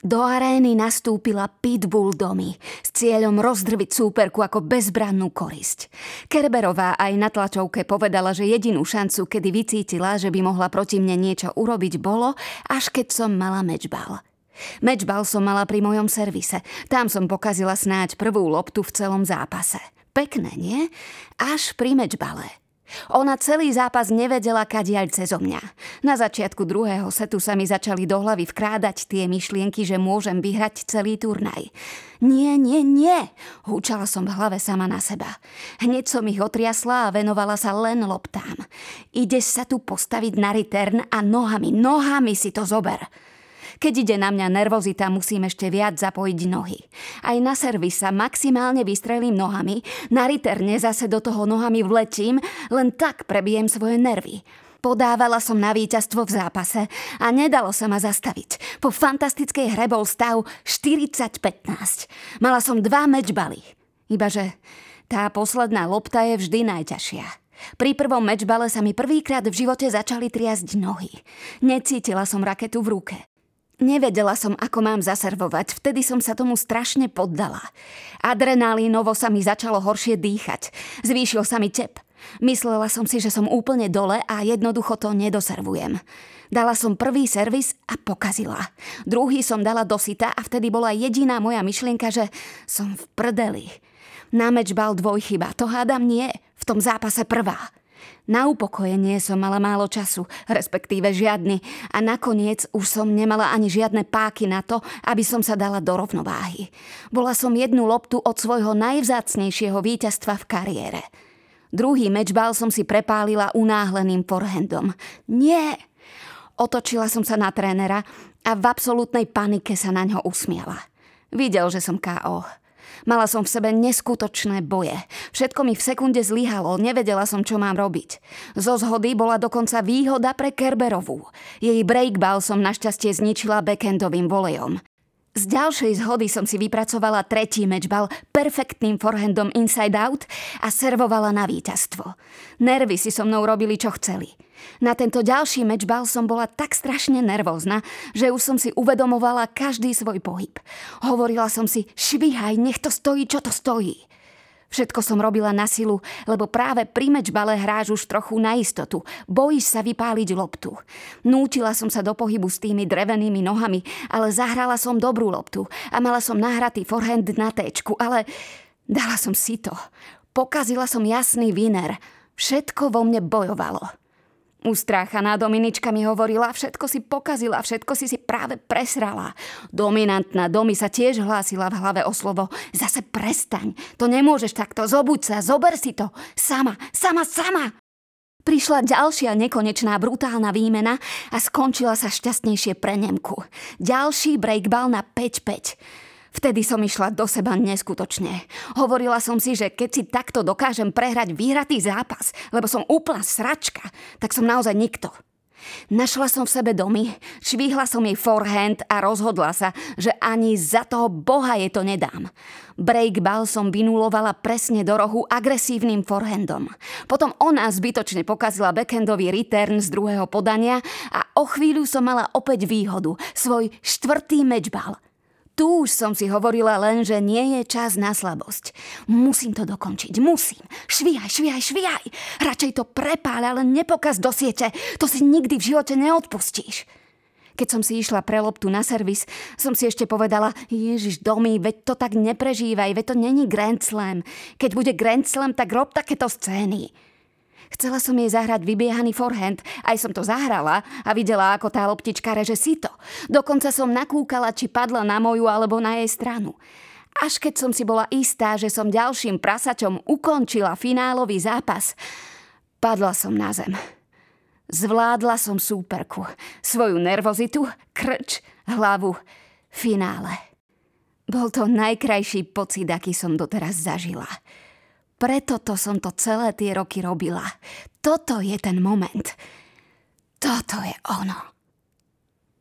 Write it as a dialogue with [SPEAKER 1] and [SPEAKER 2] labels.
[SPEAKER 1] Do arény nastúpila Pitbull domy s cieľom rozdrviť súperku ako bezbrannú korisť. Kerberová aj na tlačovke povedala, že jedinú šancu, kedy vycítila, že by mohla proti mne niečo urobiť, bolo, až keď som mala mečbal. Mečbal som mala pri mojom servise. Tam som pokazila snáď prvú loptu v celom zápase. Pekné, nie? Až pri mečbale. Ona celý zápas nevedela kadiaľ cezo mňa. Na začiatku druhého setu sa mi začali do hlavy vkrádať tie myšlienky, že môžem vyhrať celý turnaj. Nie, nie, nie, húčala som v hlave sama na seba. Hneď som ich otriasla a venovala sa len loptám. Ideš sa tu postaviť na return a nohami, nohami si to zober. Keď ide na mňa nervozita, musím ešte viac zapojiť nohy. Aj na servis sa maximálne vystrelím nohami, na riterne zase do toho nohami vletím, len tak prebijem svoje nervy. Podávala som na víťazstvo v zápase a nedalo sa ma zastaviť. Po fantastickej hre bol stav 40-15. Mala som dva mečbaly. Ibaže tá posledná lopta je vždy najťažšia. Pri prvom mečbale sa mi prvýkrát v živote začali triasť nohy. Necítila som raketu v ruke. Nevedela som, ako mám zaservovať, vtedy som sa tomu strašne poddala. Adrenalínovo sa mi začalo horšie dýchať. Zvýšil sa mi tep. Myslela som si, že som úplne dole a jednoducho to nedoservujem. Dala som prvý servis a pokazila. Druhý som dala do sita a vtedy bola jediná moja myšlienka, že som v prdeli. Na meč bal dvojchyba, to hádam nie, v tom zápase prvá. Na upokojenie som mala málo času, respektíve žiadny a nakoniec už som nemala ani žiadne páky na to, aby som sa dala do rovnováhy. Bola som jednu loptu od svojho najvzácnejšieho víťazstva v kariére. Druhý mečbal som si prepálila unáhleným forehandom. Nie! Otočila som sa na trénera a v absolútnej panike sa na ňo usmiala. Videl, že som KO. Mala som v sebe neskutočné boje. Všetko mi v sekunde zlyhalo, nevedela som, čo mám robiť. Zo zhody bola dokonca výhoda pre Kerberovú. Jej breakball som našťastie zničila backendovým volejom. Z ďalšej zhody som si vypracovala tretí mečbal perfektným forehandom inside out a servovala na víťazstvo. Nervy si so mnou robili, čo chceli. Na tento ďalší mečbal som bola tak strašne nervózna, že už som si uvedomovala každý svoj pohyb. Hovorila som si, švihaj, nech to stojí, čo to stojí. Všetko som robila na silu, lebo práve pri mečbale hráš už trochu na istotu. Bojíš sa vypáliť loptu. Nútila som sa do pohybu s tými drevenými nohami, ale zahrala som dobrú loptu a mala som nahratý forehand na téčku, ale dala som si to. Pokazila som jasný viner. Všetko vo mne bojovalo. Ustráchaná Dominička mi hovorila, všetko si pokazila, všetko si si práve presrala. Dominantná Domi sa tiež hlásila v hlave o slovo. Zase prestaň, to nemôžeš takto, zobuď sa, zober si to. Sama, sama, sama. Prišla ďalšia nekonečná brutálna výmena a skončila sa šťastnejšie pre Nemku. Ďalší breakball na 5-5. Vtedy som išla do seba neskutočne. Hovorila som si, že keď si takto dokážem prehrať vyhratý zápas, lebo som úplná sračka, tak som naozaj nikto. Našla som v sebe domy, švihla som jej forehand a rozhodla sa, že ani za toho boha jej to nedám. Breakball som vynulovala presne do rohu agresívnym forehandom. Potom ona zbytočne pokazila backhandový return z druhého podania a o chvíľu som mala opäť výhodu, svoj štvrtý matchball – tu už som si hovorila len, že nie je čas na slabosť. Musím to dokončiť, musím. Švíhaj, švíhaj, švíhaj. Radšej to prepáľ, ale nepokaz do siete. To si nikdy v živote neodpustíš. Keď som si išla pre loptu na servis, som si ešte povedala, Ježiš, domy, veď to tak neprežívaj, veď to není Grand Slam. Keď bude Grand Slam, tak rob takéto scény. Chcela som jej zahrať vybiehaný forehand, aj som to zahrala a videla, ako tá loptička reže sito. Dokonca som nakúkala, či padla na moju alebo na jej stranu. Až keď som si bola istá, že som ďalším prasačom ukončila finálový zápas, padla som na zem. Zvládla som súperku, svoju nervozitu, krč, hlavu, finále. Bol to najkrajší pocit, aký som doteraz zažila. Preto to som to celé tie roky robila. Toto je ten moment. Toto je ono.